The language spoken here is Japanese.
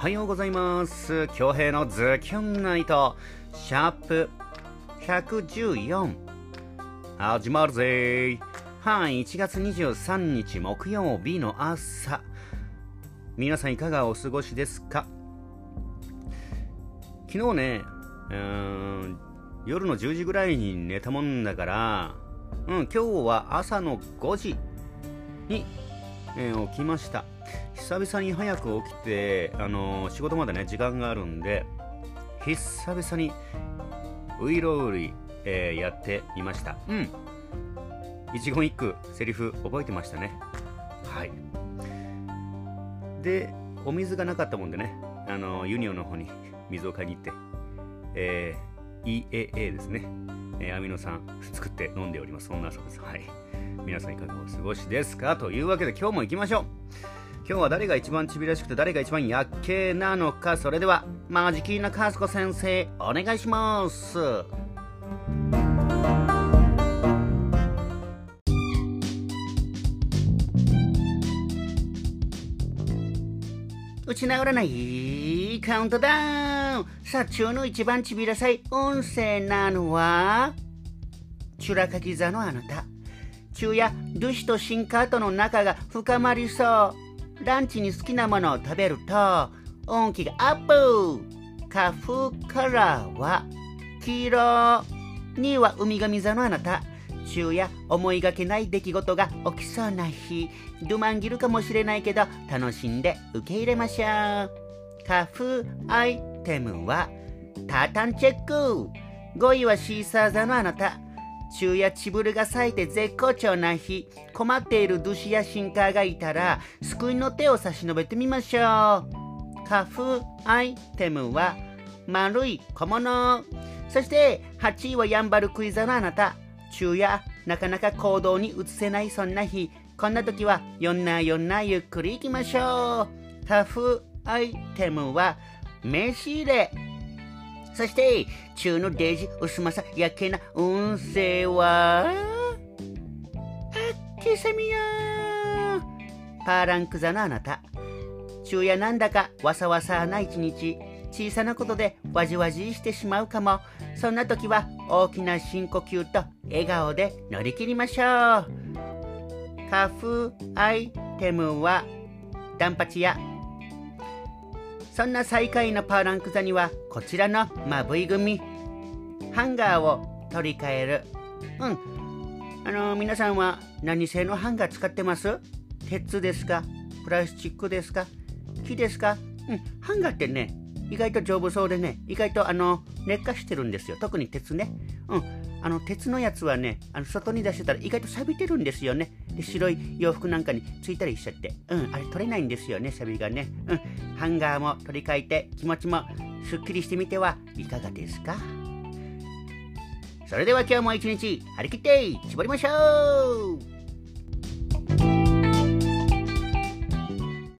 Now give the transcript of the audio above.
おはようございます。京平のズキュンナイト。シャープ114始まるぜ。はい1月23日木曜日の朝。皆さんいかがお過ごしですか？昨日ねうん夜の10時ぐらいに寝たもんだからうん今日は朝の5時に、えー起きました。久々に早く起きて、あのー仕事までね時間があるんで久々にウイロウリ、えーやってみました。うん。一言一句セリフ覚えてましたね。はい。でお水がなかったもんでねあのユニオンの方に水を買いに行ってえー EAA ですね、えーアミノ酸作って飲んでおります。そんな朝です。はい。皆さんいかがお過ごしですか？というわけで今日も行きましょう。今日は誰が一番ちびらしくて誰が一番やっけなのかそれではマジキーナカスコ先生お願いします。打ち直らないカウントダウン。さあ中の一番ちびらさい音声なのはチュラカキ座のあなた。昼夜ドゥシとシンカートの仲が深まりそう。ランチに好きなものを食べると運気がアップ。花粉カラーは黄色2位は海神座のあなた。昼夜思いがけない出来事が起きそうな日。ドゥマンギルかもしれないけど楽しんで受け入れましょう。花粉アイテムはタータンチェック。5位はシーサー座のあなた。昼夜チブルが咲いて絶好調な日。困っているドゥシやシンカーがいたら救いの手を差し伸べてみましょう。花粉アイテムは丸い小物。そして8位はヤンバルクイザのあなた。昼夜なかなか行動に移せないそんな日。こんな時はよんなよんなゆっくり行きましょう。花粉アイテムは名刺入れ。そして中のデージ薄まさやけな運勢はあっけさみよパーランク座のあなた。昼夜なんだかわさわさな一日。小さなことでわじわじしてしまうかも。そんな時は大きな深呼吸と笑顔で乗り切りましょう。花粉アイテムはダンパチやそんな最下位のパーランク座にはこちらのまぶい組。ハンガーを取り替える。うん。あの皆さんは何製のハンガー使ってます？鉄ですか？プラスチックですか？木ですか？うん。ハンガーってね意外と丈夫そうでね意外とあの劣化してるんですよ。特に鉄ね。うん。あの鉄のやつはねあの外に出してたら意外と錆びてるんですよね。で白い洋服なんかについたりしちゃって。うんあれ取れないんですよね錆びがね。うん。ハンガーも取り替えて気持ちもすっきりしてみてはいかがですか？それでは今日も一日張り切って絞りましょう！